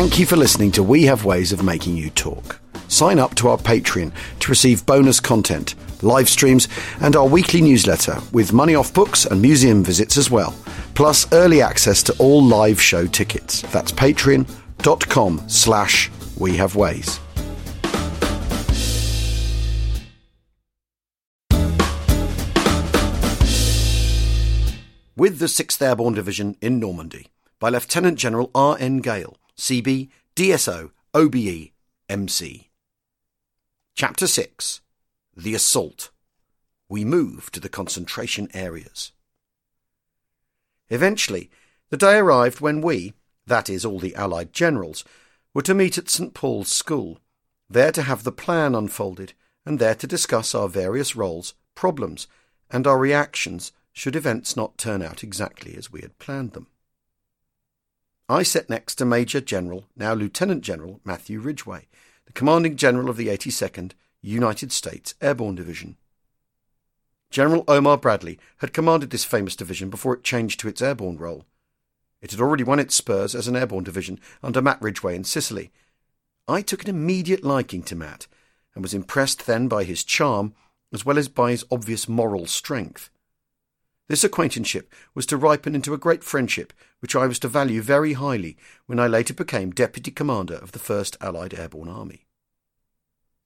Thank you for listening to We Have Ways of Making You Talk. Sign up to our Patreon to receive bonus content, live streams, and our weekly newsletter with money off books and museum visits as well, plus early access to all live show tickets. That's patreon.com slash we have ways. With the 6th Airborne Division in Normandy by Lieutenant General R. N. Gale, CB, DSO, OBE, MC. Chapter 6 The Assault. We move to the concentration areas. Eventually, the day arrived when we, that is, all the Allied generals, were to meet at St. Paul's School, there to have the plan unfolded, and there to discuss our various roles, problems, and our reactions should events not turn out exactly as we had planned them. I sat next to Major General, now Lieutenant General, Matthew Ridgway, the Commanding General of the 82nd United States Airborne Division. General Omar Bradley had commanded this famous division before it changed to its airborne role. It had already won its spurs as an airborne division under Matt Ridgway in Sicily. I took an immediate liking to Matt, and was impressed then by his charm as well as by his obvious moral strength. This acquaintanceship was to ripen into a great friendship, which I was to value very highly when I later became Deputy Commander of the 1st Allied Airborne Army.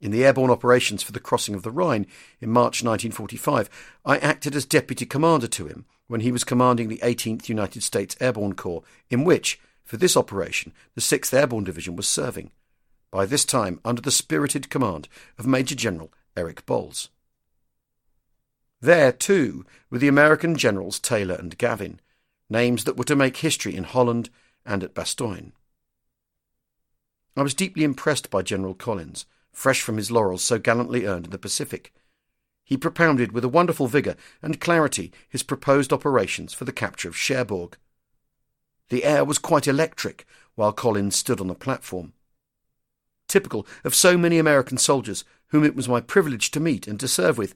In the airborne operations for the crossing of the Rhine in March 1945, I acted as Deputy Commander to him when he was commanding the 18th United States Airborne Corps, in which, for this operation, the 6th Airborne Division was serving, by this time under the spirited command of Major General Eric Bols. There, too, were the American generals Taylor and Gavin, names that were to make history in Holland and at Bastogne. I was deeply impressed by General Collins, fresh from his laurels so gallantly earned in the Pacific. He propounded with a wonderful vigour and clarity his proposed operations for the capture of Cherbourg. The air was quite electric while Collins stood on the platform. Typical of so many American soldiers whom it was my privilege to meet and to serve with,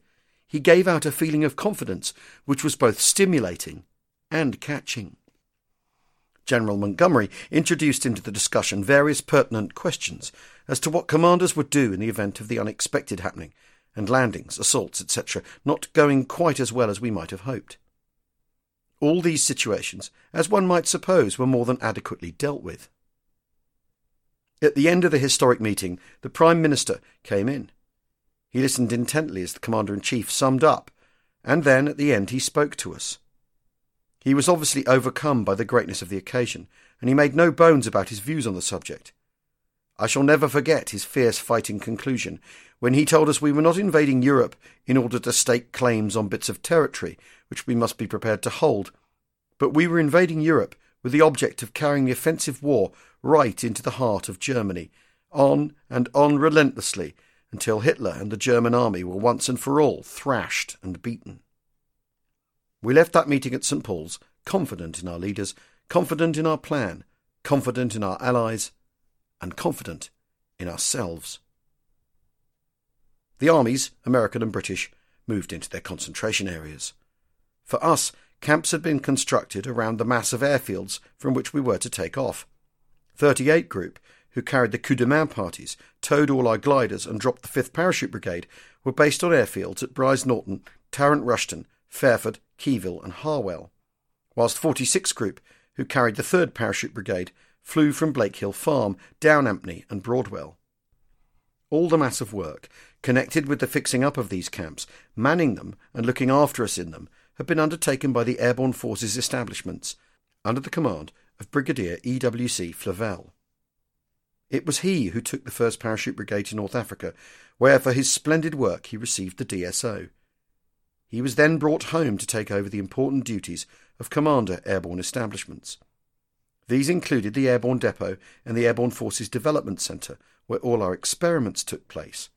he gave out a feeling of confidence which was both stimulating and catching. General Montgomery introduced into the discussion various pertinent questions as to what commanders would do in the event of the unexpected happening, and landings, assaults, etc., not going quite as well as we might have hoped. All these situations, as one might suppose, were more than adequately dealt with. At the end of the historic meeting, the Prime Minister came in. He listened intently as the Commander in Chief summed up, and then at the end he spoke to us. He was obviously overcome by the greatness of the occasion, and he made no bones about his views on the subject. I shall never forget his fierce fighting conclusion when he told us we were not invading Europe in order to stake claims on bits of territory which we must be prepared to hold, but we were invading Europe with the object of carrying the offensive war right into the heart of Germany, on and on relentlessly until Hitler and the German army were once and for all thrashed and beaten. We left that meeting at St. Paul's confident in our leaders, confident in our plan, confident in our allies, and confident in ourselves. The armies, American and British, moved into their concentration areas. For us, camps had been constructed around the mass of airfields from which we were to take off. 38 Group who carried the coup de main parties, towed all our gliders, and dropped the 5th Parachute Brigade, were based on airfields at Brize Norton, Tarrant Rushton, Fairford, Keevil, and Harwell, whilst 46 Group, who carried the 3rd Parachute Brigade, flew from Blakehill Farm, Down Ampney, and Broadwell. All the mass of work connected with the fixing up of these camps, manning them, and looking after us in them, had been undertaken by the Airborne Forces establishments, under the command of Brigadier E.W.C. Flavell. It was he who took the 1st Parachute Brigade to North Africa, where for his splendid work he received the DSO. He was then brought home to take over the important duties of Commander Airborne Establishments. These included the Airborne Depot and the Airborne Forces Development Centre, where all our experiments took place.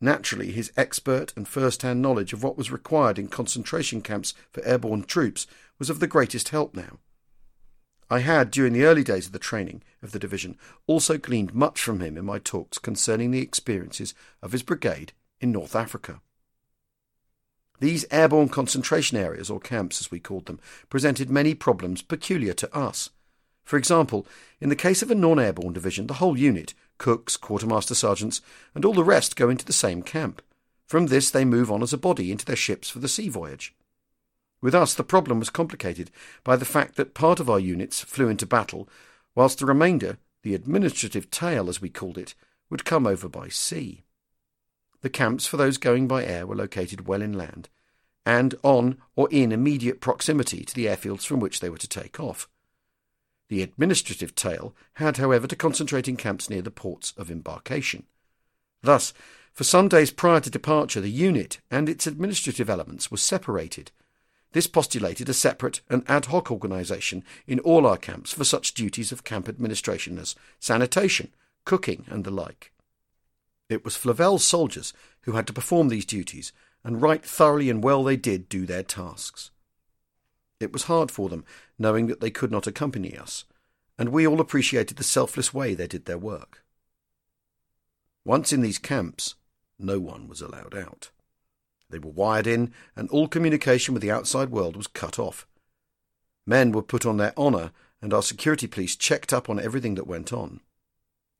Naturally, his expert and first hand knowledge of what was required in concentration camps for airborne troops was of the greatest help now. I had, during the early days of the training of the division, also gleaned much from him in my talks concerning the experiences of his brigade in North Africa. These airborne concentration areas, or camps as we called them, presented many problems peculiar to us. For example, in the case of a non airborne division, the whole unit, cooks, quartermaster sergeants, and all the rest go into the same camp. From this, they move on as a body into their ships for the sea voyage. With us, the problem was complicated by the fact that part of our units flew into battle, whilst the remainder, the administrative tail as we called it, would come over by sea. The camps for those going by air were located well inland, and on or in immediate proximity to the airfields from which they were to take off. The administrative tail had, however, to concentrate in camps near the ports of embarkation. Thus, for some days prior to departure, the unit and its administrative elements were separated. This postulated a separate and ad hoc organisation in all our camps for such duties of camp administration as sanitation, cooking, and the like. It was Flavell's soldiers who had to perform these duties, and right thoroughly and well they did do their tasks. It was hard for them, knowing that they could not accompany us, and we all appreciated the selfless way they did their work. Once in these camps, no one was allowed out. They were wired in, and all communication with the outside world was cut off. Men were put on their honour, and our security police checked up on everything that went on.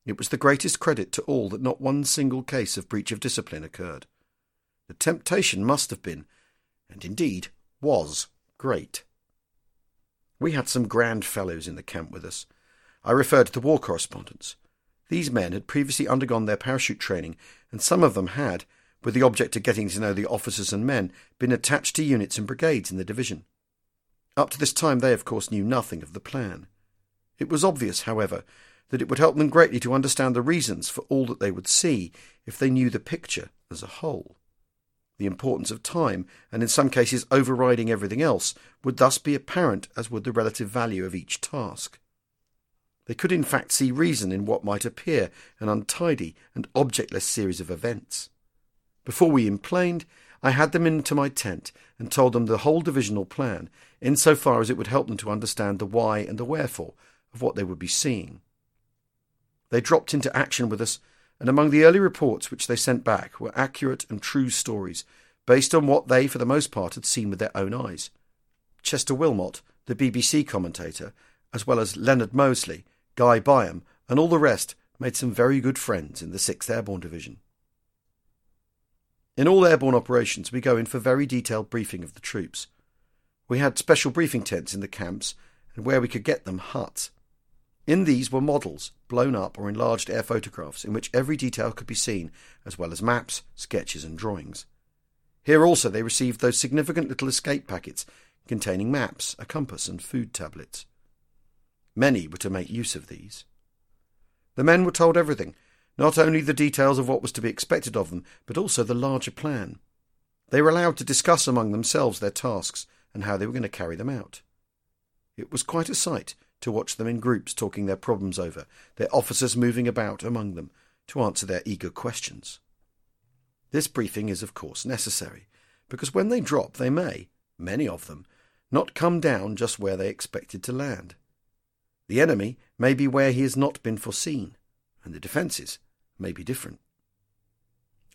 It was the greatest credit to all that not one single case of breach of discipline occurred. The temptation must have been, and indeed was, great. We had some grand fellows in the camp with us. I referred to the war correspondents. These men had previously undergone their parachute training, and some of them had, with the object of getting to know the officers and men, been attached to units and brigades in the division. Up to this time they, of course, knew nothing of the plan. It was obvious, however, that it would help them greatly to understand the reasons for all that they would see if they knew the picture as a whole. The importance of time, and in some cases overriding everything else, would thus be apparent as would the relative value of each task. They could in fact see reason in what might appear an untidy and objectless series of events. Before we emplaned, I had them into my tent and told them the whole divisional plan, in so far as it would help them to understand the why and the wherefore of what they would be seeing. They dropped into action with us, and among the early reports which they sent back were accurate and true stories, based on what they, for the most part, had seen with their own eyes. Chester Wilmot, the BBC commentator, as well as Leonard Mosley, Guy Byam, and all the rest made some very good friends in the 6th Airborne Division. In all airborne operations, we go in for very detailed briefing of the troops. We had special briefing tents in the camps, and where we could get them, huts. In these were models, blown up or enlarged air photographs, in which every detail could be seen, as well as maps, sketches, and drawings. Here also they received those significant little escape packets containing maps, a compass, and food tablets. Many were to make use of these. The men were told everything, not only the details of what was to be expected of them, but also the larger plan. They were allowed to discuss among themselves their tasks and how they were going to carry them out. It was quite a sight to watch them in groups talking their problems over, their officers moving about among them to answer their eager questions. This briefing is, of course, necessary, because when they drop, they may, many of them, not come down just where they expected to land. The enemy may be where he has not been foreseen, and the defences may be different.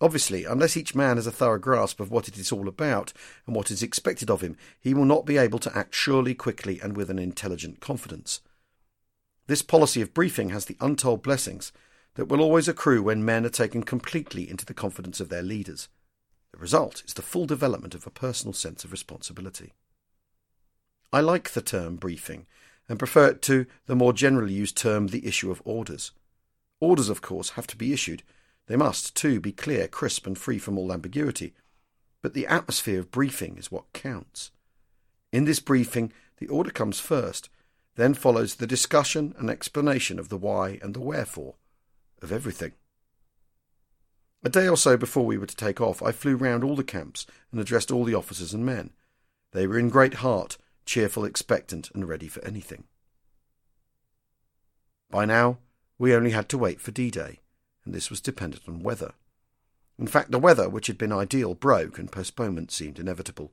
Obviously, unless each man has a thorough grasp of what it is all about and what is expected of him, he will not be able to act surely, quickly, and with an intelligent confidence. This policy of briefing has the untold blessings that will always accrue when men are taken completely into the confidence of their leaders. The result is the full development of a personal sense of responsibility. I like the term briefing and prefer it to the more generally used term the issue of orders. Orders, of course, have to be issued they must, too, be clear, crisp, and free from all ambiguity. But the atmosphere of briefing is what counts. In this briefing, the order comes first, then follows the discussion and explanation of the why and the wherefore of everything. A day or so before we were to take off, I flew round all the camps and addressed all the officers and men. They were in great heart, cheerful, expectant, and ready for anything. By now, we only had to wait for D Day and this was dependent on weather. In fact, the weather, which had been ideal, broke, and postponement seemed inevitable.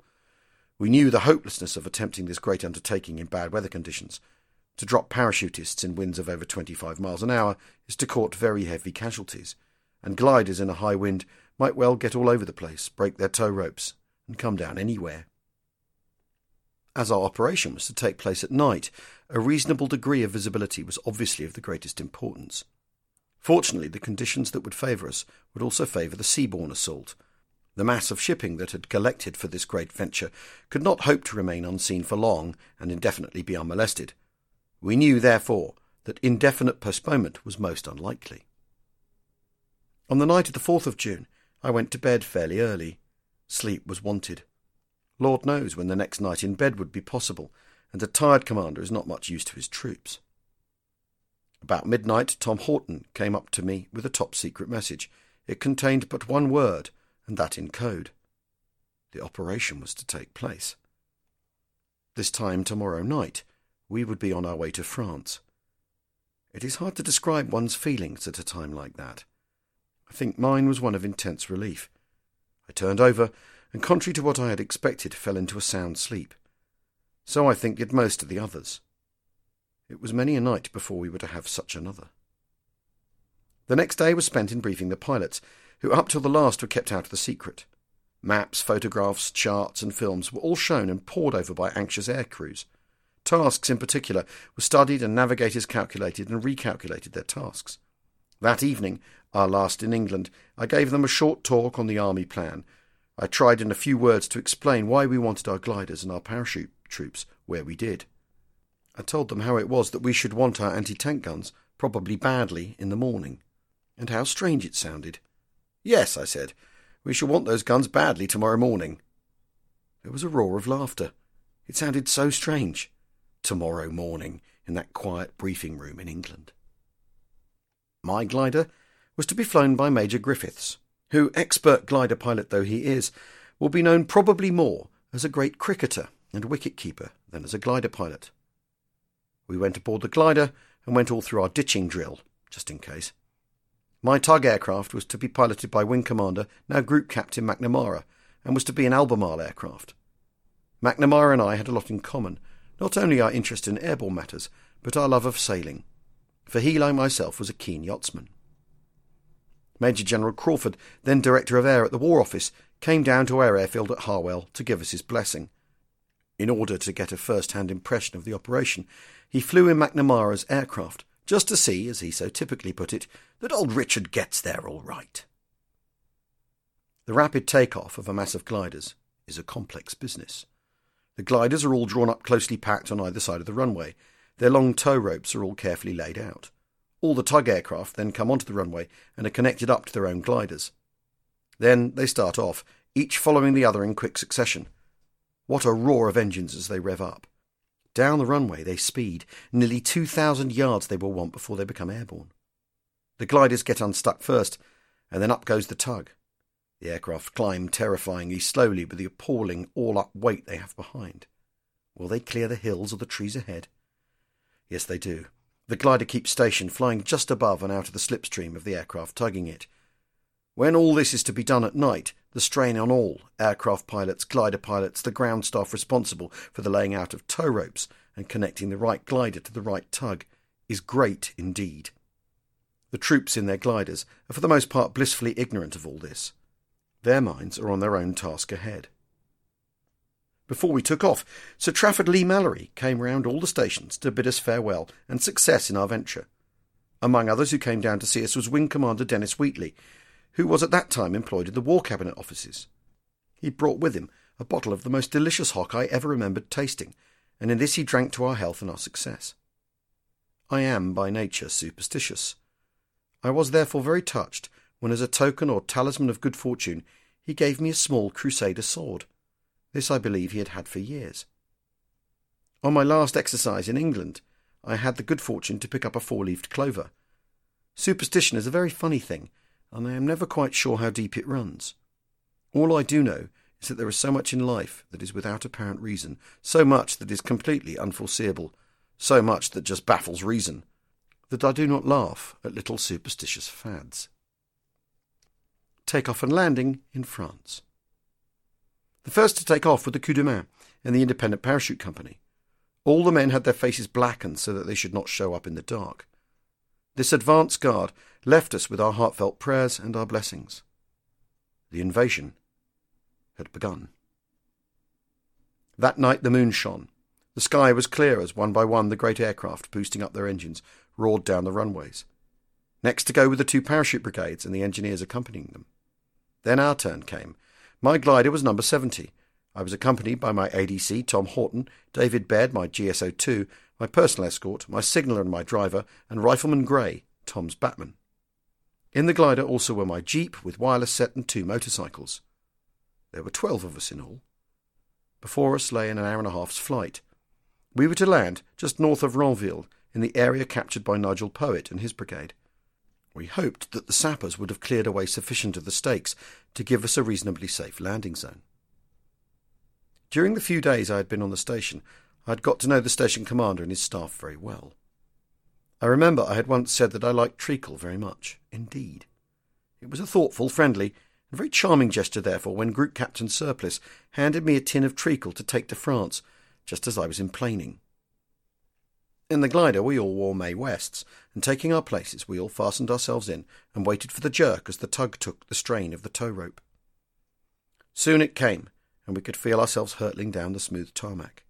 We knew the hopelessness of attempting this great undertaking in bad weather conditions. To drop parachutists in winds of over 25 miles an hour is to court very heavy casualties, and gliders in a high wind might well get all over the place, break their tow ropes, and come down anywhere. As our operation was to take place at night, a reasonable degree of visibility was obviously of the greatest importance. Fortunately, the conditions that would favour us would also favour the seaborne assault. The mass of shipping that had collected for this great venture could not hope to remain unseen for long and indefinitely be unmolested. We knew, therefore, that indefinite postponement was most unlikely. On the night of the 4th of June, I went to bed fairly early. Sleep was wanted. Lord knows when the next night in bed would be possible, and a tired commander is not much use to his troops. About midnight, Tom Horton came up to me with a top secret message. It contained but one word, and that in code. The operation was to take place. This time tomorrow night, we would be on our way to France. It is hard to describe one's feelings at a time like that. I think mine was one of intense relief. I turned over and, contrary to what I had expected, fell into a sound sleep. So I think did most of the others. It was many a night before we were to have such another. The next day was spent in briefing the pilots, who up till the last were kept out of the secret. Maps, photographs, charts, and films were all shown and pored over by anxious air crews. Tasks, in particular, were studied and navigators calculated and recalculated their tasks. That evening, our last in England, I gave them a short talk on the Army plan, I tried in a few words to explain why we wanted our gliders and our parachute troops where we did. I told them how it was that we should want our anti tank guns, probably badly, in the morning, and how strange it sounded. Yes, I said, we shall want those guns badly tomorrow morning. There was a roar of laughter. It sounded so strange. Tomorrow morning, in that quiet briefing room in England. My glider was to be flown by Major Griffiths, who, expert glider pilot though he is, will be known probably more as a great cricketer and wicket keeper than as a glider pilot. We went aboard the glider and went all through our ditching drill, just in case. My tug aircraft was to be piloted by Wing Commander, now Group Captain McNamara, and was to be an Albemarle aircraft. McNamara and I had a lot in common, not only our interest in airborne matters, but our love of sailing, for he, like myself, was a keen yachtsman. Major General Crawford, then Director of Air at the War Office, came down to our airfield at Harwell to give us his blessing. In order to get a first hand impression of the operation, he flew in McNamara's aircraft, just to see, as he so typically put it, that old Richard gets there all right. The rapid take-off of a mass of gliders is a complex business. The gliders are all drawn up closely packed on either side of the runway. Their long tow ropes are all carefully laid out. All the tug aircraft then come onto the runway and are connected up to their own gliders. Then they start off, each following the other in quick succession. What a roar of engines as they rev up. Down the runway they speed. Nearly 2,000 yards they will want before they become airborne. The gliders get unstuck first, and then up goes the tug. The aircraft climb terrifyingly slowly with the appalling all-up weight they have behind. Will they clear the hills or the trees ahead? Yes, they do. The glider keeps station, flying just above and out of the slipstream of the aircraft tugging it. When all this is to be done at night, the strain on all aircraft pilots, glider pilots, the ground staff responsible for the laying out of tow ropes and connecting the right glider to the right tug is great indeed. The troops in their gliders are for the most part blissfully ignorant of all this. Their minds are on their own task ahead. Before we took off, Sir Trafford Leigh-Mallory came round all the stations to bid us farewell and success in our venture. Among others who came down to see us was Wing Commander Dennis Wheatley, who was at that time employed in the War Cabinet offices. He brought with him a bottle of the most delicious hock I ever remembered tasting, and in this he drank to our health and our success. I am by nature superstitious. I was therefore very touched when, as a token or talisman of good fortune, he gave me a small crusader sword. This I believe he had had for years. On my last exercise in England, I had the good fortune to pick up a four-leaved clover. Superstition is a very funny thing, and I am never quite sure how deep it runs. All I do know is that there is so much in life that is without apparent reason, so much that is completely unforeseeable, so much that just baffles reason, that I do not laugh at little superstitious fads. Take off and landing in France. The first to take off were the Coup de Main and the Independent Parachute Company. All the men had their faces blackened so that they should not show up in the dark. This advance guard left us with our heartfelt prayers and our blessings. The invasion had begun. That night the moon shone. The sky was clear as one by one the great aircraft, boosting up their engines, roared down the runways. Next to go were the two parachute brigades and the engineers accompanying them. Then our turn came. My glider was number 70. I was accompanied by my ADC, Tom Horton, David Baird, my GSO 2, my personal escort, my signaller and my driver, and Rifleman Gray, Tom's Batman. In the glider also were my jeep with wireless set and two motorcycles. There were twelve of us in all. Before us lay an hour and a half's flight. We were to land just north of Ranville, in the area captured by Nigel Poett and his brigade. We hoped that the sappers would have cleared away sufficient of the stakes to give us a reasonably safe landing zone. During the few days I had been on the station, I had got to know the station commander and his staff very well. I remember I had once said that I liked treacle very much, indeed. It was a thoughtful, friendly, and very charming gesture, therefore, when Group Captain Surplice handed me a tin of treacle to take to France, just as I was emplaning. In the glider, we all wore May Wests, and taking our places, we all fastened ourselves in and waited for the jerk as the tug took the strain of the tow rope. Soon it came, and we could feel ourselves hurtling down the smooth tarmac.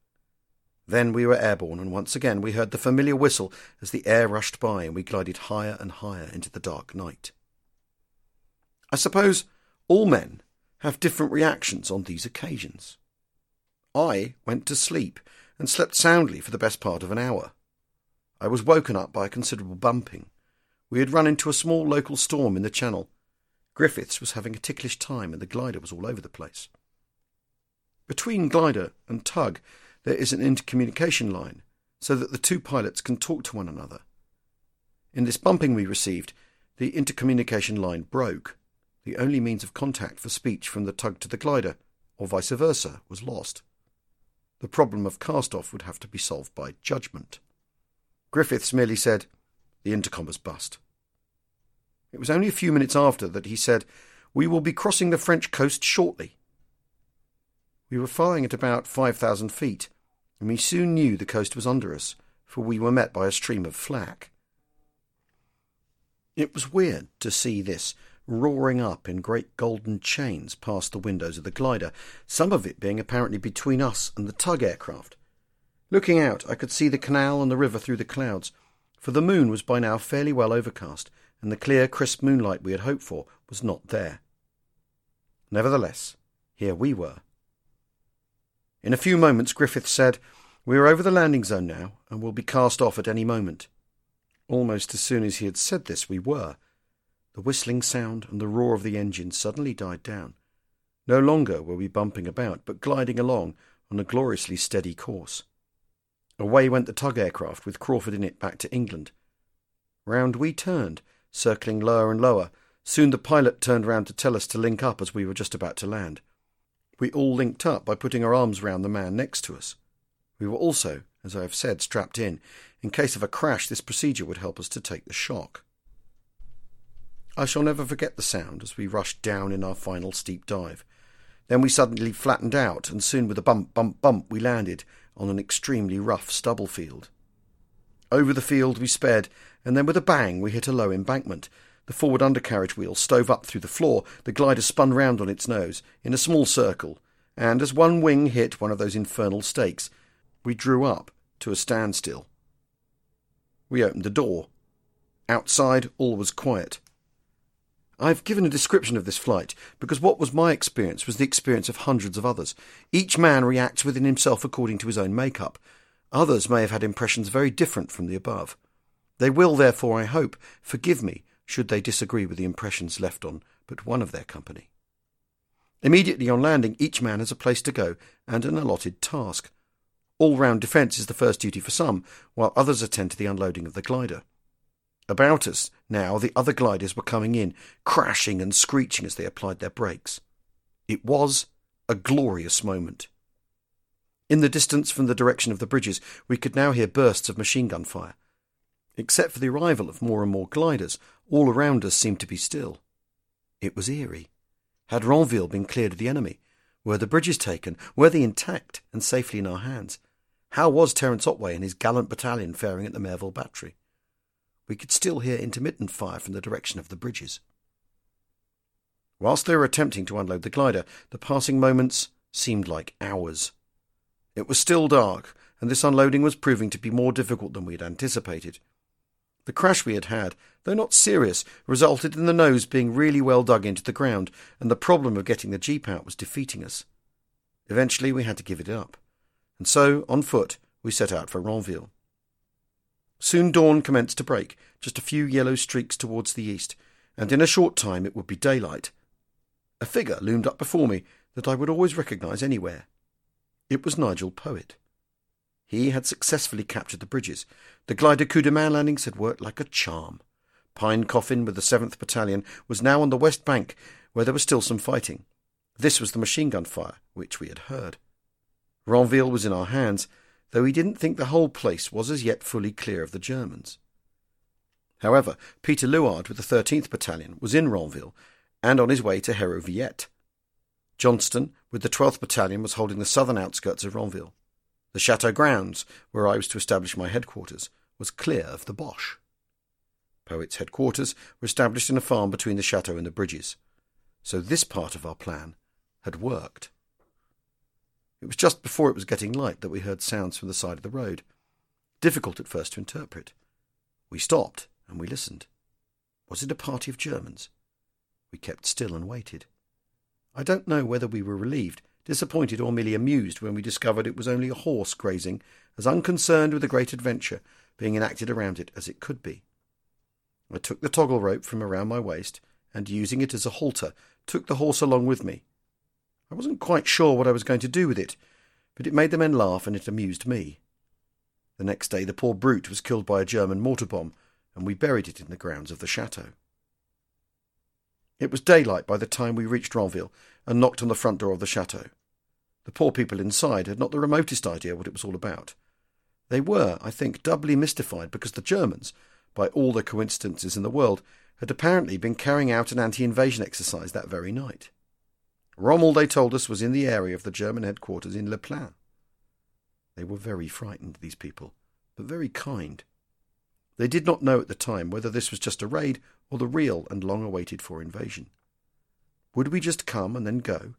Then we were airborne, and once again we heard the familiar whistle as the air rushed by and we glided higher and higher into the dark night. I suppose all men have different reactions on these occasions. I went to sleep and slept soundly for the best part of an hour. I was woken up by a considerable bumping. We had run into a small local storm in the channel. Griffiths was having a ticklish time and the glider was all over the place. Between glider and tug, there is an intercommunication line so that the two pilots can talk to one another. In this bumping we received, the intercommunication line broke. The only means of contact for speech from the tug to the glider, or vice versa, was lost. The problem of cast off would have to be solved by judgment. Griffiths merely said, The intercom has bust. It was only a few minutes after that he said, We will be crossing the French coast shortly. We were flying at about 5,000 feet, and we soon knew the coast was under us, for we were met by a stream of flak. It was weird to see this roaring up in great golden chains past the windows of the glider, some of it being apparently between us and the tug aircraft. Looking out, I could see the canal and the river through the clouds, for the moon was by now fairly well overcast, and the clear, crisp moonlight we had hoped for was not there. Nevertheless, here we were, in a few moments, Griffith said, We are over the landing zone now, and will be cast off at any moment. Almost as soon as he had said this, we were. The whistling sound and the roar of the engine suddenly died down. No longer were we bumping about, but gliding along on a gloriously steady course. Away went the tug aircraft, with Crawford in it back to England. Round we turned, circling lower and lower. Soon the pilot turned round to tell us to link up as we were just about to land. We all linked up by putting our arms round the man next to us. We were also, as I have said, strapped in. In case of a crash, this procedure would help us to take the shock. I shall never forget the sound as we rushed down in our final steep dive. Then we suddenly flattened out, and soon with a bump, bump, bump, we landed on an extremely rough stubble field. Over the field we sped, and then with a bang we hit a low embankment, the forward undercarriage wheel stove up through the floor, the glider spun round on its nose, in a small circle, and as one wing hit one of those infernal stakes, we drew up to a standstill. We opened the door. Outside, all was quiet. I've given a description of this flight because what was my experience was the experience of hundreds of others. Each man reacts within himself according to his own make-up. Others may have had impressions very different from the above. They will, therefore, I hope, forgive me should they disagree with the impressions left on but one of their company. Immediately on landing, each man has a place to go and an allotted task. All round defence is the first duty for some, while others attend to the unloading of the glider. About us now the other gliders were coming in, crashing and screeching as they applied their brakes. It was a glorious moment. In the distance from the direction of the bridges, we could now hear bursts of machine gun fire. Except for the arrival of more and more gliders, all around us seemed to be still. It was eerie. Had Ranville been cleared of the enemy? Were the bridges taken? Were they intact and safely in our hands? How was Terence Otway and his gallant battalion faring at the Merville Battery? We could still hear intermittent fire from the direction of the bridges. Whilst they were attempting to unload the glider, the passing moments seemed like hours. It was still dark, and this unloading was proving to be more difficult than we had anticipated. The crash we had had, though not serious, resulted in the nose being really well dug into the ground, and the problem of getting the jeep out was defeating us. Eventually we had to give it up, and so, on foot, we set out for Ranville. Soon dawn commenced to break, just a few yellow streaks towards the east, and in a short time it would be daylight. A figure loomed up before me that I would always recognise anywhere. It was Nigel Poett. He had successfully captured the bridges. The glider coup de main landings had worked like a charm. Pine Coffin with the 7th Battalion was now on the west bank, where there was still some fighting. This was the machine gun fire, which we had heard. Ranville was in our hands, though he didn't think the whole place was as yet fully clear of the Germans. However, Peter Luard with the 13th Battalion was in Ranville and on his way to Hérouvillette. Johnston with the 12th Battalion was holding the southern outskirts of Ranville. The chateau grounds, where I was to establish my headquarters, was clear of the Boche. Poett's headquarters were established in a farm between the chateau and the bridges. So this part of our plan had worked. It was just before it was getting light that we heard sounds from the side of the road. Difficult at first to interpret. We stopped and we listened. Was it a party of Germans? We kept still and waited. I don't know whether we were relieved, disappointed, or merely amused when we discovered it was only a horse grazing, as unconcerned with the great adventure being enacted around it as it could be. I took the toggle rope from around my waist and, using it as a halter, took the horse along with me. I wasn't quite sure what I was going to do with it, but it made the men laugh and it amused me. The next day the poor brute was killed by a German mortar bomb, and we buried it in the grounds of the chateau. It was daylight by the time we reached Ranville and knocked on the front door of the chateau. The poor people inside had not the remotest idea what it was all about. They were, I think, doubly mystified because the Germans, by all the coincidences in the world, had apparently been carrying out an anti invasion exercise that very night. Rommel, they told us, was in the area of the German headquarters in Le Plain. They were very frightened, these people, but very kind. They did not know at the time whether this was just a raid or the real and long awaited for invasion. Would we just come and then go?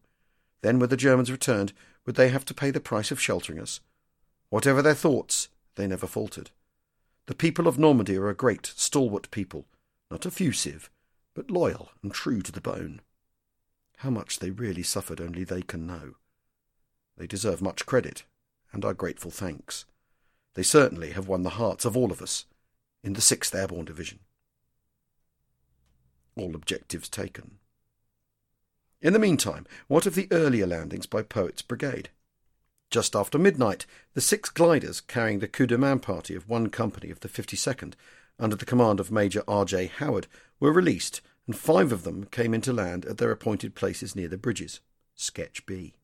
Then, when the Germans returned, would they have to pay the price of sheltering us? Whatever their thoughts, they never faltered. The people of Normandy are a great, stalwart people, not effusive, but loyal and true to the bone. How much they really suffered only they can know. They deserve much credit, and our grateful thanks. They certainly have won the hearts of all of us in the 6th Airborne Division. All objectives taken. In the meantime, what of the earlier landings by Poett's brigade? Just after midnight, the six gliders carrying the coup de main party of one company of the 52nd, under the command of Major R. J. Howard, were released, and five of them came into land at their appointed places near the bridges. Sketch B.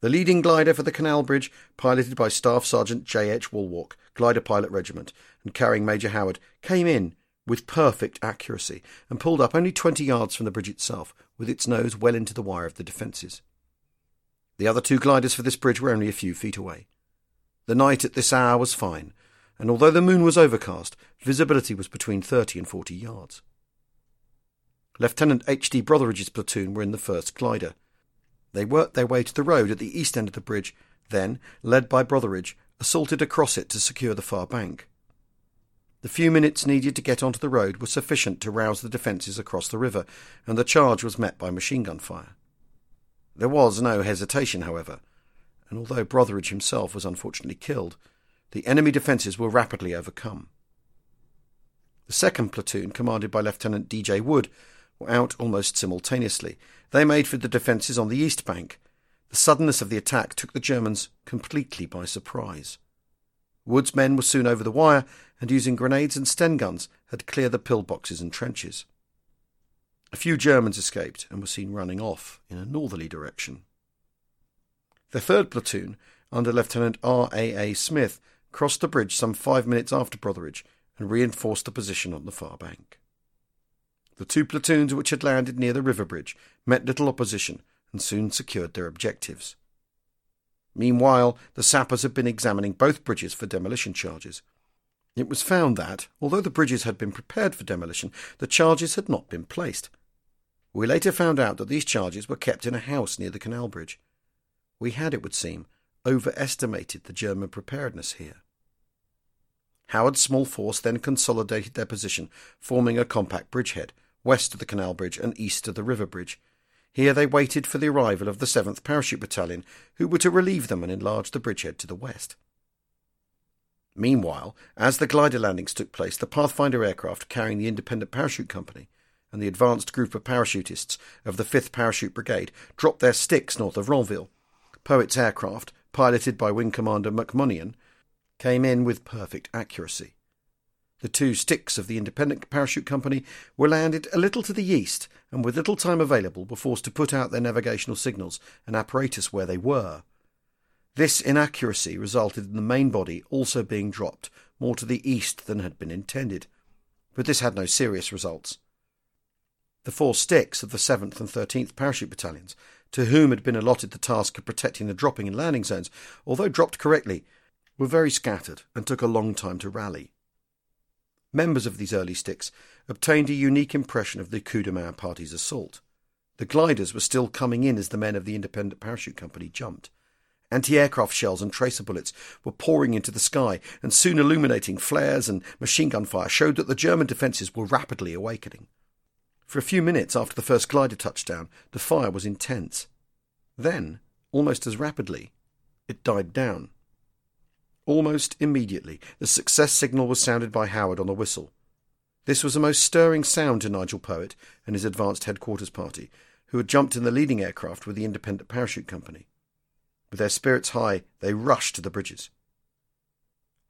The leading glider for the Canal Bridge, piloted by Staff Sergeant J. H. Wallwork, Glider Pilot Regiment, and carrying Major Howard, came in with perfect accuracy and pulled up only twenty yards from the bridge itself, with its nose well into the wire of the defences. The other two gliders for this bridge were only a few feet away. The night at this hour was fine, and although the moon was overcast, visibility was between thirty and forty yards. Lieutenant H. D. Brotheridge's platoon were in the first glider, they worked their way to the road at the east end of the bridge, then, led by Brotheridge, assaulted across it to secure the far bank. The few minutes needed to get onto the road were sufficient to rouse the defences across the river, and the charge was met by machine gun fire. There was no hesitation, however, and although Brotheridge himself was unfortunately killed, the enemy defences were rapidly overcome. The second platoon, commanded by Lieutenant D. J. Wood, were out almost simultaneously. They made for the defences on the east bank. The suddenness of the attack took the Germans completely by surprise. Wood's men were soon over the wire and, using grenades and Sten guns, had cleared the pillboxes and trenches. A few Germans escaped and were seen running off in a northerly direction. The third platoon, under Lieutenant R. A. A. Smith, crossed the bridge some five minutes after Brotheridge and reinforced the position on the far bank. The two platoons which had landed near the river bridge met little opposition and soon secured their objectives. Meanwhile, the sappers had been examining both bridges for demolition charges. It was found that, although the bridges had been prepared for demolition, the charges had not been placed. We later found out that these charges were kept in a house near the canal bridge. We had, it would seem, overestimated the German preparedness here. Howard's small force then consolidated their position, forming a compact bridgehead, west of the canal bridge and east of the river bridge. Here they waited for the arrival of the 7th Parachute Battalion, who were to relieve them and enlarge the bridgehead to the west. Meanwhile, as the glider landings took place, the Pathfinder aircraft carrying the Independent Parachute Company and the advanced group of parachutists of the 5th Parachute Brigade dropped their sticks north of Ranville. Poett's aircraft, piloted by Wing Commander McMonian, came in with perfect accuracy. The two sticks of the Independent Parachute Company were landed a little to the east, and with little time available were forced to put out their navigational signals and apparatus where they were. This inaccuracy resulted in the main body also being dropped more to the east than had been intended, but this had no serious results. The four sticks of the 7th and 13th Parachute Battalions, to whom had been allotted the task of protecting the dropping and landing zones, although dropped correctly, were very scattered and took a long time to rally. Members of these early sticks obtained a unique impression of the coup de main party's assault. The gliders were still coming in as the men of the Independent Parachute Company jumped. Anti aircraft shells and tracer bullets were pouring into the sky, and soon illuminating flares and machine gun fire showed that the German defences were rapidly awakening. For a few minutes after the first glider touchdown, the fire was intense. Then, almost as rapidly, it died down. Almost immediately, the success signal was sounded by Howard on the whistle. This was a most stirring sound to Nigel Poett and his advanced headquarters party, who had jumped in the leading aircraft with the Independent Parachute Company. With their spirits high, they rushed to the bridges.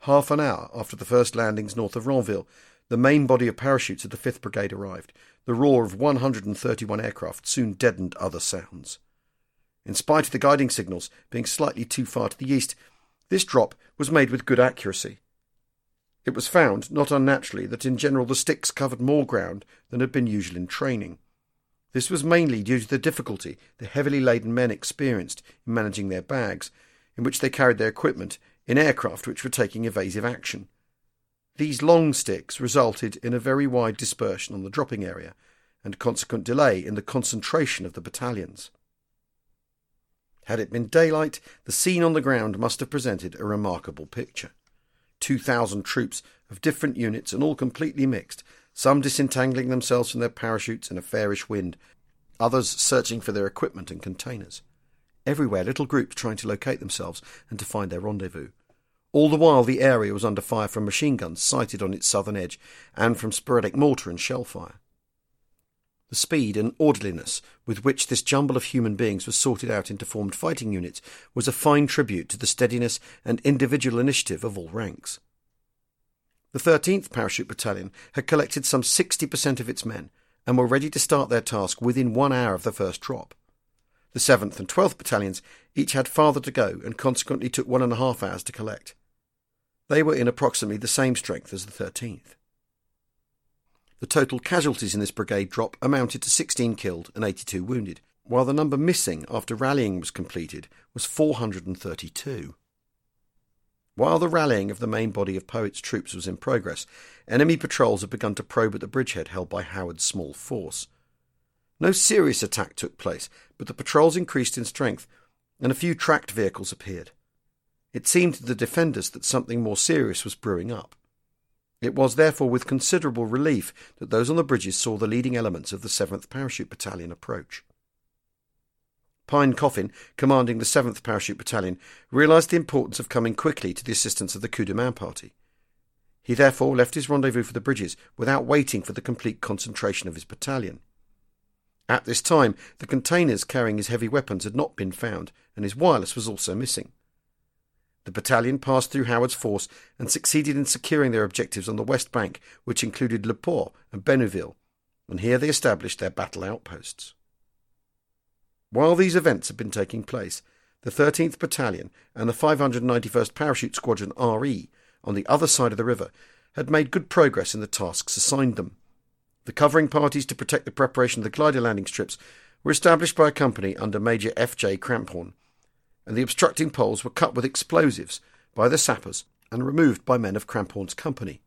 Half an hour after the first landings north of Ranville, the main body of parachutes of the 5th Brigade arrived. The roar of 131 aircraft soon deadened other sounds. In spite of the guiding signals being slightly too far to the east, this drop was made with good accuracy. It was found, not unnaturally, that in general the sticks covered more ground than had been usual in training. This was mainly due to the difficulty the heavily laden men experienced in managing their bags, in which they carried their equipment in aircraft which were taking evasive action. These long sticks resulted in a very wide dispersion on the dropping area and consequent delay in the concentration of the battalions. Had it been daylight, the scene on the ground must have presented a remarkable picture. Two thousand troops of different units and all completely mixed, some disentangling themselves from their parachutes in a fairish wind, others searching for their equipment and containers. Everywhere little groups trying to locate themselves and to find their rendezvous. All the while the area was under fire from machine guns sighted on its southern edge and from sporadic mortar and shell fire. The speed and orderliness with which this jumble of human beings was sorted out into formed fighting units was a fine tribute to the steadiness and individual initiative of all ranks. The 13th Parachute Battalion had collected some 60% of its men and were ready to start their task within one hour of the first drop. The 7th and 12th Battalions each had farther to go and consequently took one and a half hours to collect. They were in approximately the same strength as the 13th. The total casualties in this brigade drop amounted to 16 killed and 82 wounded, while the number missing after rallying was completed was 432. While the rallying of the main body of Poett's troops was in progress, enemy patrols had begun to probe at the bridgehead held by Howard's small force. No serious attack took place, but the patrols increased in strength, and a few tracked vehicles appeared. It seemed to the defenders that something more serious was brewing up. It was therefore with considerable relief that those on the bridges saw the leading elements of the 7th Parachute Battalion approach. Pine Coffin, commanding the 7th Parachute Battalion, realised the importance of coming quickly to the assistance of the coup de main party. He therefore left his rendezvous for the bridges without waiting for the complete concentration of his battalion. At this time, the containers carrying his heavy weapons had not been found, and his wireless was also missing. The battalion passed through Howard's force and succeeded in securing their objectives on the west bank, which included Le Port and Bénouville, and here they established their battle outposts. While these events had been taking place, the 13th Battalion and the 591st Parachute Squadron RE on the other side of the river had made good progress in the tasks assigned them. The covering parties to protect the preparation of the glider landing strips were established by a company under Major F. J. Cramphorn and the obstructing poles were cut with explosives by the sappers and removed by men of Cramphorn's company.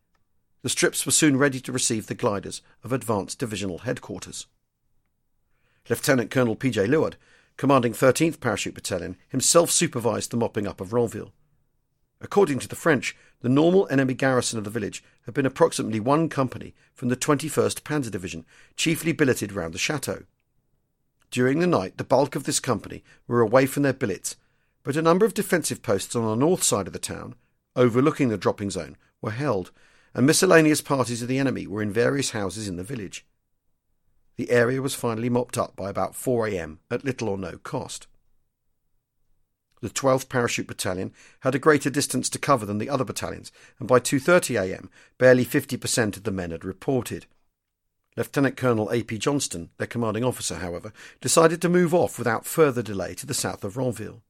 The strips were soon ready to receive the gliders of Advanced Divisional Headquarters. Lieutenant Colonel P.J. Luard, commanding 13th Parachute Battalion, himself supervised the mopping up of Ranville. According to the French, the normal enemy garrison of the village had been approximately one company from the 21st Panzer Division, chiefly billeted round the chateau. During the night, the bulk of this company were away from their billets, but a number of defensive posts on the north side of the town, overlooking the dropping zone, were held, and miscellaneous parties of the enemy were in various houses in the village. The area was finally mopped up by about 4 a.m. at little or no cost. The 12th Parachute Battalion had a greater distance to cover than the other battalions, and by 2:30 a.m. barely 50% of the men had reported. Lieutenant Colonel A.P. Johnston, their commanding officer, however, decided to move off without further delay to the south of Ranville.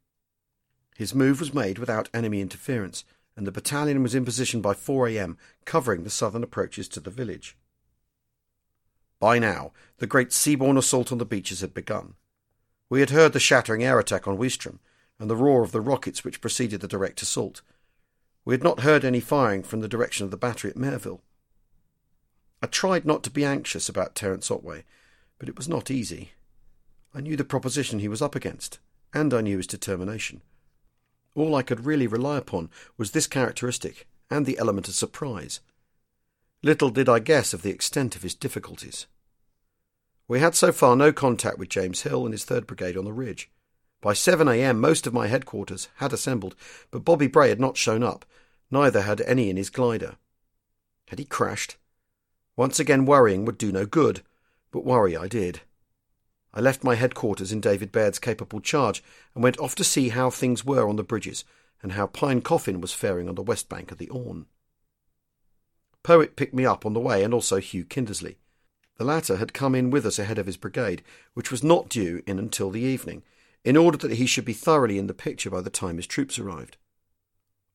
His move was made without enemy interference, and the battalion was in position by 4 a.m., covering the southern approaches to the village. By now, the great seaborne assault on the beaches had begun. We had heard the shattering air attack on Ouistreham, and the roar of the rockets which preceded the direct assault. We had not heard any firing from the direction of the battery at Merville. I tried not to be anxious about Terence Otway, but it was not easy. I knew the proposition he was up against, and I knew his determination. All I could really rely upon was this characteristic and the element of surprise. Little did I guess of the extent of his difficulties. We had so far no contact with James Hill and his 3rd Brigade on the ridge. By 7 a.m., most of my headquarters had assembled, but Bobby Bray had not shown up, neither had any in his glider. Had he crashed? Once again, worrying would do no good, but worry I did. I left my headquarters in David Baird's capable charge and went off to see how things were on the bridges and how Pine Coffin was faring on the west bank of the Orne. Poett picked me up on the way and also Hugh Kindersley. The latter had come in with us ahead of his brigade, which was not due in until the evening, in order that he should be thoroughly in the picture by the time his troops arrived.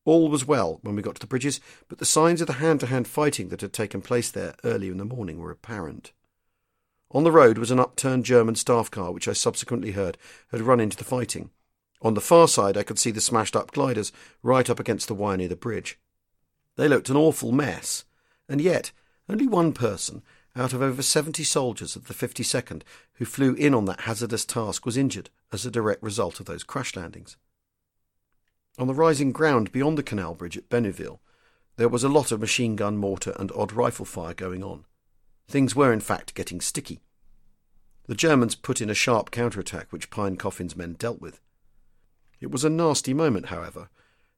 All was well when we got to the bridges, but the signs of the hand to hand fighting that had taken place there early in the morning were apparent. On the road was an upturned German staff car, which I subsequently heard had run into the fighting. On the far side, I could see the smashed up gliders right up against the wire near the bridge. They looked an awful mess, and yet only one person out of over 70 soldiers of the 52nd who flew in on that hazardous task was injured as a direct result of those crash landings. On the rising ground beyond the canal bridge at Bénouville, there was a lot of machine gun, mortar, and odd rifle fire going on. Things were, in fact, getting sticky. The Germans put in a sharp counterattack which Pine Coffin's men dealt with. It was a nasty moment, however,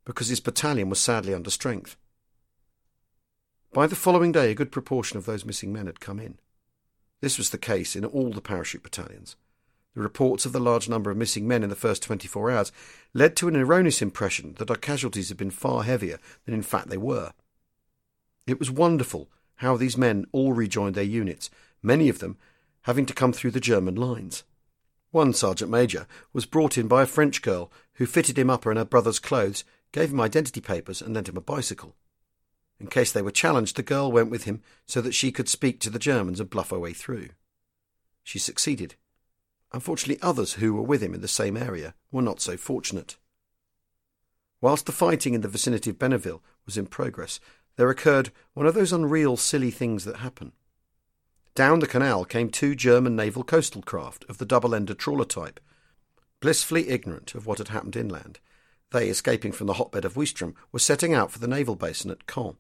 because his battalion was sadly under strength. By the following day, a good proportion of those missing men had come in. This was the case in all the parachute battalions. The reports of the large number of missing men in the first 24 hours led to an erroneous impression that our casualties had been far heavier than in fact they were. It was wonderful how these men all rejoined their units, many of them having to come through the German lines. One sergeant major was brought in by a French girl who fitted him up in her brother's clothes, gave him identity papers, and lent him a bicycle. In case they were challenged, the girl went with him so that she could speak to the Germans and bluff her way through. She succeeded. Unfortunately, others who were with him in the same area were not so fortunate. Whilst the fighting in the vicinity of Bénouville was in progress, there occurred one of those unreal, silly things that happen. Down the canal came two German naval coastal craft of the double-ended trawler type. Blissfully ignorant of what had happened inland, they, escaping from the hotbed of Ouistreham, were setting out for the naval basin at Caen.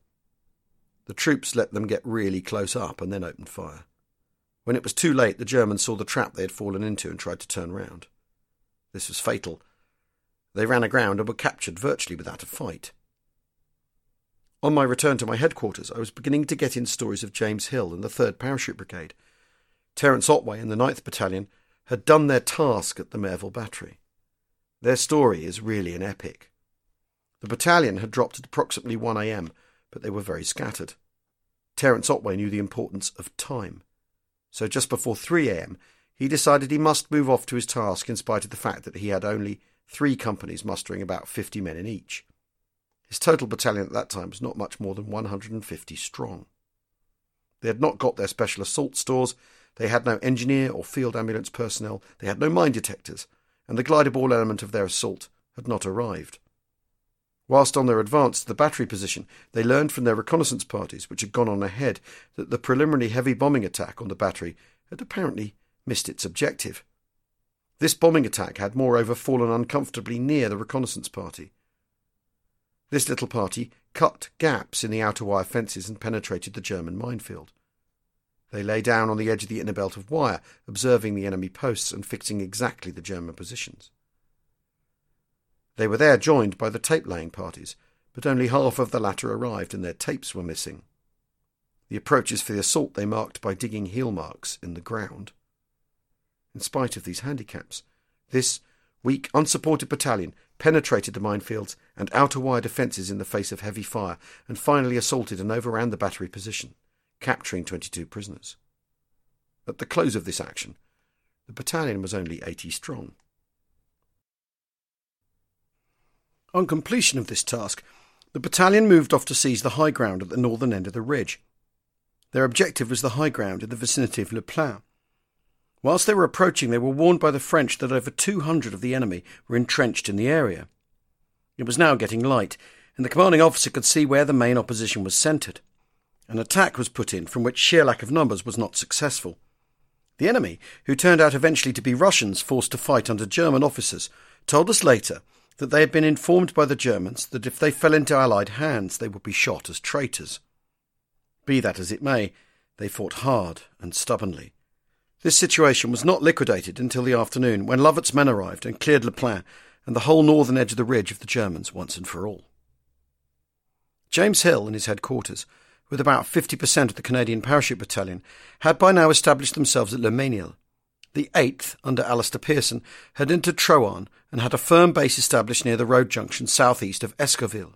The troops let them get really close up and then opened fire. When it was too late, the Germans saw the trap they had fallen into and tried to turn round. This was fatal. They ran aground and were captured virtually without a fight. On my return to my headquarters, I was beginning to get in stories of James Hill and the 3rd Parachute Brigade. Terence Otway and the 9th Battalion had done their task at the Merville Battery. Their story is really an epic. The battalion had dropped at approximately 1 a.m., but they were very scattered. Terence Otway knew the importance of time so just before 3 a.m., he decided he must move off to his task in spite of the fact that he had only three companies mustering about 50 men in each. His total battalion at that time was not much more than 150 strong. They had not got their special assault stores, they had no engineer or field ambulance personnel, they had no mine detectors, and the glider borne element of their assault had not arrived. Whilst on their advance to the battery position, they learned from their reconnaissance parties, which had gone on ahead, that the preliminary heavy bombing attack on the battery had apparently missed its objective. This bombing attack had moreover fallen uncomfortably near the reconnaissance party. This little party cut gaps in the outer wire fences and penetrated the German minefield. They lay down on the edge of the inner belt of wire, observing the enemy posts and fixing exactly the German positions. They were there joined by the tape laying parties, but only half of the latter arrived and their tapes were missing. The approaches for the assault they marked by digging heel marks in the ground. In spite of these handicaps, this weak, unsupported battalion penetrated the minefields and outer wire defences in the face of heavy fire and finally assaulted and overran the battery position, capturing 22 prisoners. At the close of this action, the battalion was only 80 strong. On completion of this task, the battalion moved off to seize the high ground at the northern end of the ridge. Their objective was the high ground in the vicinity of Le Plain. Whilst they were approaching, they were warned by the French that over 200 of the enemy were entrenched in the area. It was now getting light, and the commanding officer could see where the main opposition was centred. An attack was put in from which sheer lack of numbers was not successful. The enemy, who turned out eventually to be Russians forced to fight under German officers, told us later that they had been informed by the Germans that if they fell into Allied hands they would be shot as traitors. Be that as it may, they fought hard and stubbornly. This situation was not liquidated until the afternoon when Lovat's men arrived and cleared Le Plain and the whole northern edge of the ridge of the Germans once and for all. James Hill and his headquarters, with about 50% of the Canadian Parachute Battalion, had by now established themselves at Le Mesnil, the 8th, under Alastair Pearson, had entered Troarn and had a firm base established near the road junction southeast of Escoville.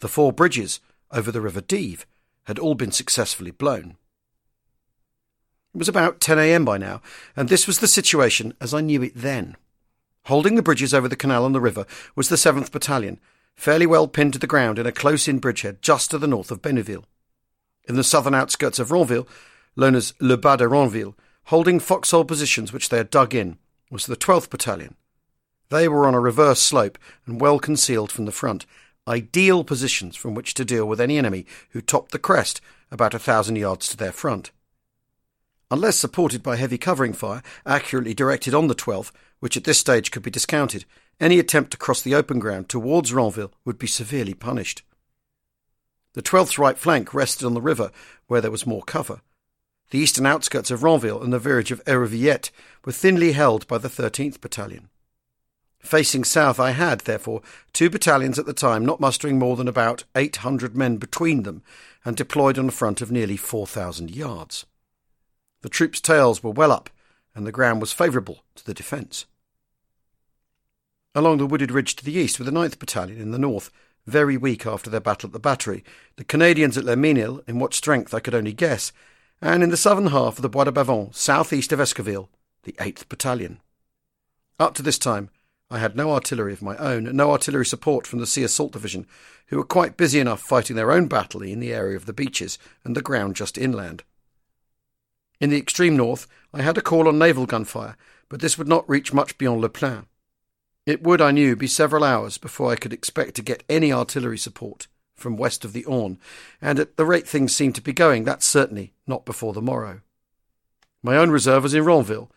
The four bridges over the River Dives had all been successfully blown. It was about 10 a.m. by now, and this was the situation as I knew it then. Holding the bridges over the canal and the river was the 7th Battalion, fairly well pinned to the ground in a close in bridgehead just to the north of Bénouville. In the southern outskirts of Ranville, known as Le Bas de Ranville, holding foxhole positions which they had dug in, was the 12th Battalion. They were on a reverse slope and well concealed from the front, ideal positions from which to deal with any enemy who topped the crest about a thousand yards to their front. Unless supported by heavy covering fire, accurately directed on the 12th, which at this stage could be discounted, any attempt to cross the open ground towards Ranville would be severely punished. The 12th's right flank rested on the river, where there was more cover, the eastern outskirts of Ranville and the village of Hérouvillette were thinly held by the 13th Battalion. Facing south, I had, therefore, two battalions at the time not mustering more than about 800 men between them and deployed on a front of nearly 4,000 yards. The troops' tails were well up, and the ground was favourable to the defence. Along the wooded ridge to the east were the 9th Battalion in the north, very weak after their battle at the battery, the Canadians at Le Mesnil, in what strength I could only guess, and in the southern half of the Bois de Bavent, southeast of Escoville, the 8th Battalion. Up to this time, I had no artillery of my own, and no artillery support from the Sea Assault Division, who were quite busy enough fighting their own battle in the area of the beaches and the ground just inland. In the extreme north, I had a call on naval gunfire, but this would not reach much beyond Le Plain. It would, I knew, be several hours before I could expect to get any artillery support from west of the Orne, and at the rate things seemed to be going, that's certainly not before the morrow. My own reserve was in Ranville.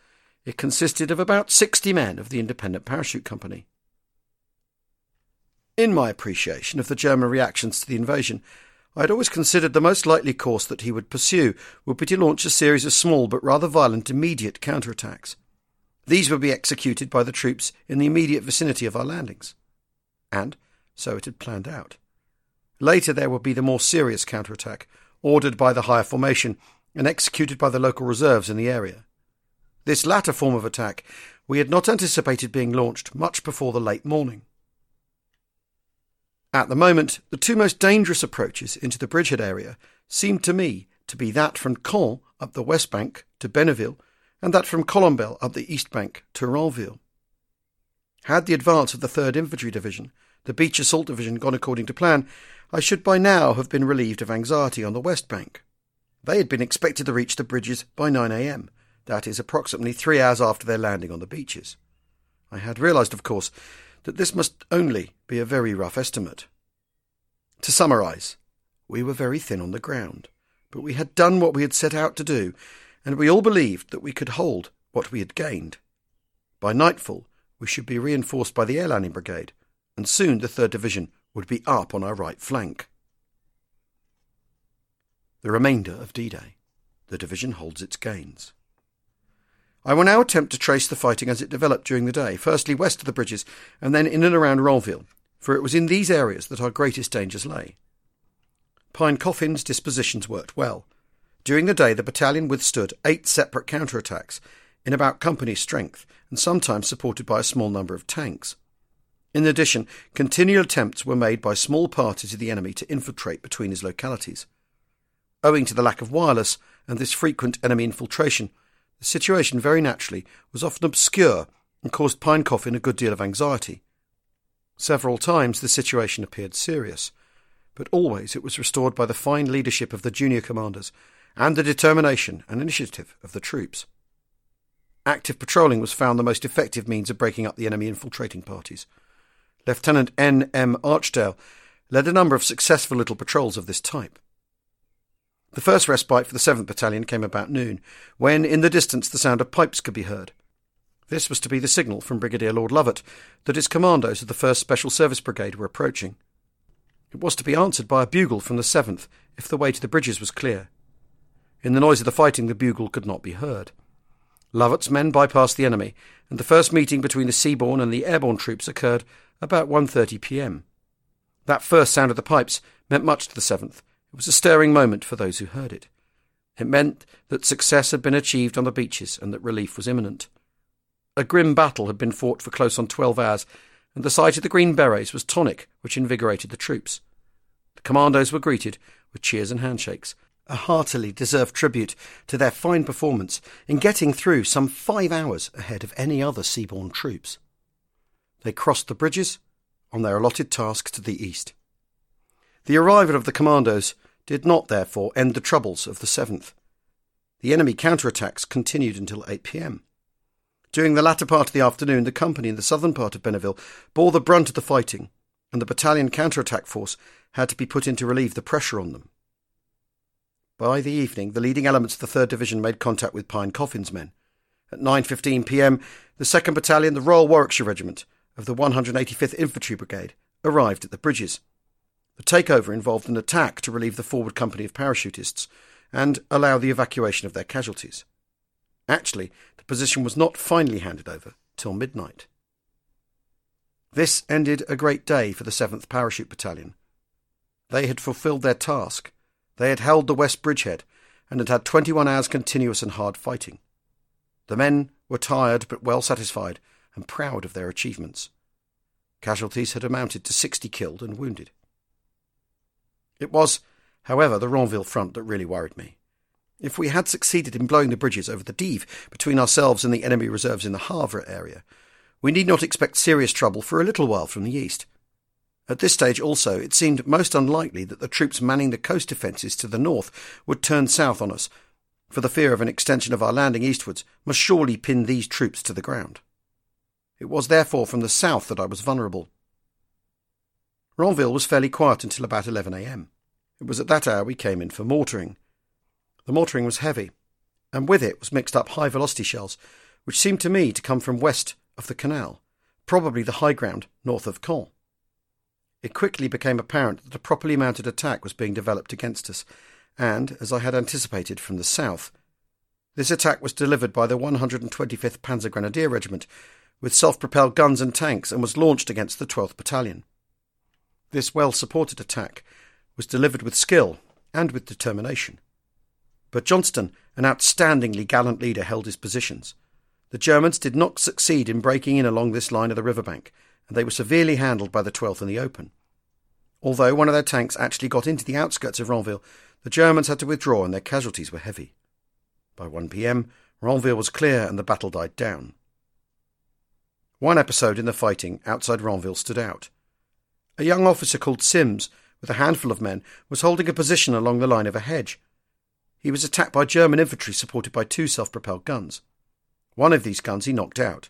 It consisted of about sixty men of the Independent Parachute Company. In my appreciation of the German reactions to the invasion, I had always considered the most likely course that he would pursue would be to launch a series of small but rather violent immediate counterattacks. These would be executed by the troops in the immediate vicinity of our landings. And so it had planned out. Later there would be the more serious counterattack, ordered by the higher formation and executed by the local reserves in the area. This latter form of attack we had not anticipated being launched much before the late morning. At the moment, the two most dangerous approaches into the bridgehead area seemed to me to be that from Caen up the west bank to Bénouville and that from Colombelles up the east bank to Ranville. Had the advance of the 3rd Infantry Division, the Beach Assault Division, gone according to plan, I should by now have been relieved of anxiety on the west bank. They had been expected to reach the bridges by 9 a.m., that is, approximately three hours after their landing on the beaches. I had realised, of course, that this must only be a very rough estimate. To summarise, we were very thin on the ground, but we had done what we had set out to do, and we all believed that we could hold what we had gained. By nightfall, we should be reinforced by the Air Landing Brigade, and soon the 3rd Division would be up on our right flank. The remainder of D Day. The division holds its gains. I will now attempt to trace the fighting as it developed during the day, firstly west of the bridges, and then in and around Ranville, for it was in these areas that our greatest dangers lay. Pine Coffin's dispositions worked well. During the day, the battalion withstood eight separate counterattacks in about company strength, and sometimes supported by a small number of tanks. In addition, continual attempts were made by small parties of the enemy to infiltrate between his localities. Owing to the lack of wireless and this frequent enemy infiltration, the situation very naturally was often obscure and caused Pine Coffin a good deal of anxiety. Several times the situation appeared serious, but always it was restored by the fine leadership of the junior commanders and the determination and initiative of the troops. Active patrolling was found the most effective means of breaking up the enemy infiltrating parties. Lieutenant N. M. Archdale led a number of successful little patrols of this type. The first respite for the 7th Battalion came about noon, when in the distance the sound of pipes could be heard. This was to be the signal from Brigadier Lord Lovat that his commandos of the 1st Special Service Brigade were approaching. It was to be answered by a bugle from the 7th if the way to the bridges was clear. In the noise of the fighting, the bugle could not be heard. Lovat's men bypassed the enemy, and the first meeting between the seaborne and the airborne troops occurred about 1.30 p.m. That first sound of the pipes meant much to the 7th, it was a stirring moment for those who heard it. It meant that success had been achieved on the beaches and that relief was imminent. A grim battle had been fought for close on twelve hours, and the sight of the green berets was tonic which invigorated the troops. The commandos were greeted with cheers and handshakes, a heartily deserved tribute to their fine performance in getting through some five hours ahead of any other seaborne troops. They crossed the bridges on their allotted task to the east. The arrival of the commandos did not, therefore, end the troubles of the 7th. The enemy counterattacks continued until 8 pm. During the latter part of the afternoon, the company in the southern part of Bénouville bore the brunt of the fighting, and the battalion counterattack force had to be put in to relieve the pressure on them. By the evening, the leading elements of the 3rd Division made contact with Pine Coffin's men. At 9.15 pm, the 2nd Battalion, the Royal Warwickshire Regiment of the 185th Infantry Brigade, arrived at the bridges. The takeover involved an attack to relieve the forward company of parachutists and allow the evacuation of their casualties. Actually, the position was not finally handed over till midnight. This ended a great day for the 7th Parachute Battalion. They had fulfilled their task. They had held the West Bridgehead and had had 21 hours continuous and hard fighting. The men were tired but well satisfied and proud of their achievements. Casualties had amounted to 60 killed and wounded. It was, however, the Ranville front that really worried me. If we had succeeded in blowing the bridges over the Dives between ourselves and the enemy reserves in the Havre area, we need not expect serious trouble for a little while from the east. At this stage also, it seemed most unlikely that the troops manning the coast defences to the north would turn south on us, for the fear of an extension of our landing eastwards must surely pin these troops to the ground. It was therefore from the south that I was vulnerable Ranville was fairly quiet until about 11 a.m. It was at that hour we came in for mortaring. The mortaring was heavy, and with it was mixed up high velocity shells, which seemed to me to come from west of the canal, probably the high ground north of Caen. It quickly became apparent that a properly mounted attack was being developed against us, and, as I had anticipated, from the south. This attack was delivered by the 125th Panzer Grenadier Regiment, with self propelled guns and tanks, and was launched against the 12th Battalion. This well supported attack was delivered with skill and with determination. But Johnston, an outstandingly gallant leader, held his positions. The Germans did not succeed in breaking in along this line of the riverbank, and they were severely handled by the 12th in the open. Although one of their tanks actually got into the outskirts of Ranville, the Germans had to withdraw and their casualties were heavy. By 1 pm, Ranville was clear and the battle died down. One episode in the fighting outside Ranville stood out. A young officer called Sims, with a handful of men, was holding a position along the line of a hedge. He was attacked by German infantry supported by two self propelled guns. One of these guns he knocked out.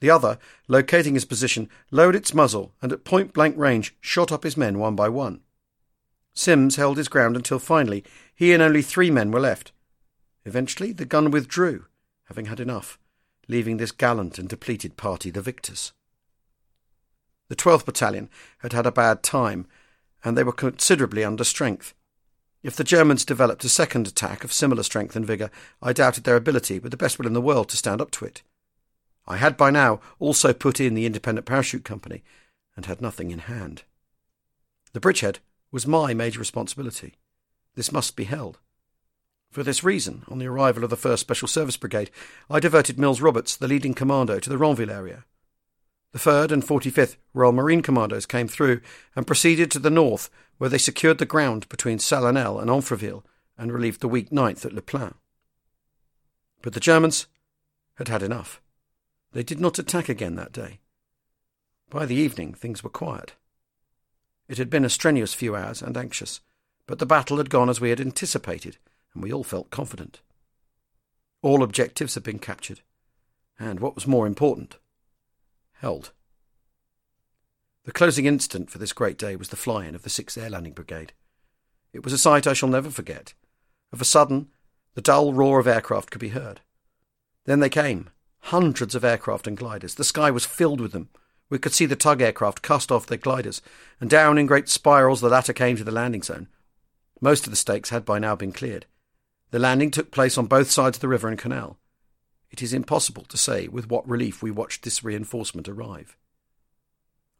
The other, locating his position, lowered its muzzle and at point blank range shot up his men one by one. Sims held his ground until finally he and only three men were left. Eventually the gun withdrew, having had enough, leaving this gallant and depleted party the victors. The 12th Battalion had had a bad time, and they were considerably under strength. If the Germans developed a second attack of similar strength and vigour, I doubted their ability, with the best will in the world, to stand up to it. I had by now also put in the Independent Parachute Company, and had nothing in hand. The bridgehead was my major responsibility. This must be held. For this reason, on the arrival of the 1st Special Service Brigade, I diverted Mills Roberts, the leading commando, to the Ranville area. The 3rd and 45th Royal Marine Commandos came through and proceeded to the north, where they secured the ground between Sallenelles and Amfreville and relieved the weak 9th at Le Plain. But the Germans had had enough. They did not attack again that day. By the evening, things were quiet. It had been a strenuous few hours and anxious, but the battle had gone as we had anticipated, and we all felt confident. All objectives had been captured, and what was more important, held. The closing instant for this great day was the fly in of the 6th Air Landing Brigade. It was a sight I shall never forget. Of a sudden, the dull roar of aircraft could be heard. Then they came, hundreds of aircraft and gliders. The sky was filled with them. We could see the tug aircraft cast off their gliders, and down in great spirals the latter came to the landing zone. Most of the stakes had by now been cleared. The landing took place on both sides of the river and canal. It is impossible to say with what relief we watched this reinforcement arrive.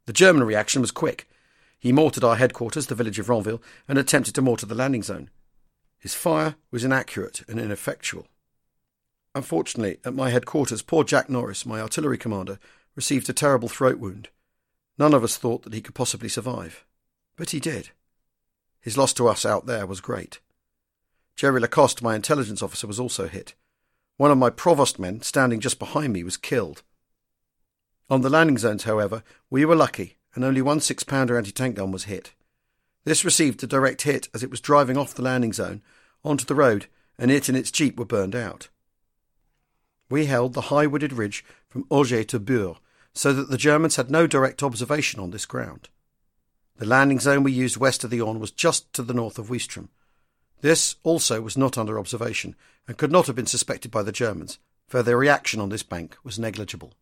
The German reaction was quick. He mortared our headquarters, the village of Ranville, and attempted to mortar the landing zone. His fire was inaccurate and ineffectual. Unfortunately, at my headquarters, poor Jack Norris, my artillery commander, received a terrible throat wound. None of us thought that he could possibly survive. But he did. His loss to us out there was great. Jerry Lacoste, my intelligence officer, was also hit. One of my provost men, standing just behind me, was killed. On the landing zones, however, we were lucky, and only one six pounder anti tank gun was hit. This received a direct hit as it was driving off the landing zone onto the road, and it and its jeep were burned out. We held the high wooded ridge from Hauger to Bure, so that the Germans had no direct observation on this ground. The landing zone we used west of the Orne was just to the north of Ouistreham. This also was not under observation and could not have been suspected by the Germans, for their reaction on this bank was negligible.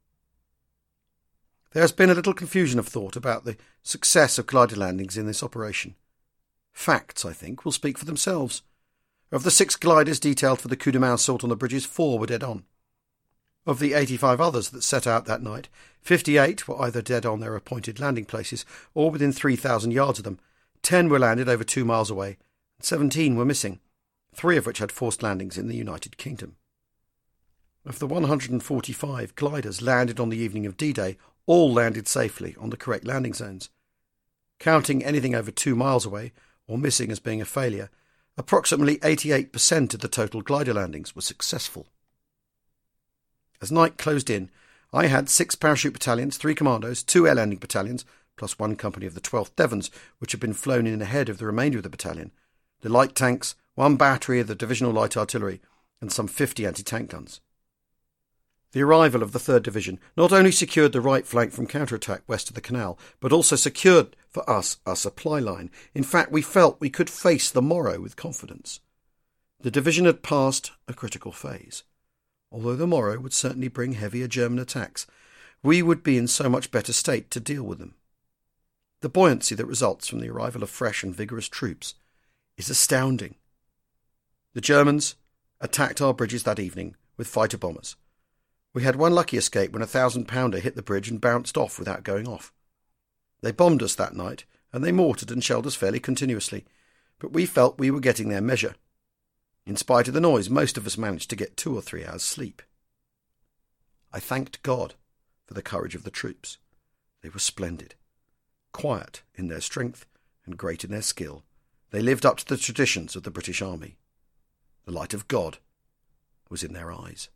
There has been a little confusion of thought about the success of glider landings in this operation. Facts, I think, will speak for themselves. Of the six gliders detailed for the coup de main assault on the bridges, four were dead on. Of the 85 others that set out that night, 58 were either dead on their appointed landing places or within 3,000 yards of them. Ten were landed over two miles away, 17 were missing, three of which had forced landings in the United Kingdom. Of the 145 gliders landed on the evening of D Day, all landed safely on the correct landing zones. Counting anything over two miles away or missing as being a failure, approximately 88% of the total glider landings were successful. As night closed in, I had six parachute battalions, three commandos, two air landing battalions, plus one company of the 12th Devons, which had been flown in ahead of the remainder of the battalion, the light tanks, one battery of the divisional light artillery, and some 50 anti tank guns. The arrival of the 3rd Division not only secured the right flank from counterattack west of the canal, but also secured for us our supply line. In fact, we felt we could face the morrow with confidence. The division had passed a critical phase although the morrow would certainly bring heavier German attacks, we would be in so much better state to deal with them. The buoyancy that results from the arrival of fresh and vigorous troops is astounding. The Germans attacked our bridges that evening with fighter bombers. We had one lucky escape when a thousand pounder hit the bridge and bounced off without going off. They bombed us that night, and they mortared and shelled us fairly continuously, but we felt we were getting their measure. In spite of the noise, most of us managed to get two or three hours' sleep. I thanked God for the courage of the troops. They were splendid. Quiet in their strength and great in their skill, they lived up to the traditions of the British Army. The light of God was in their eyes.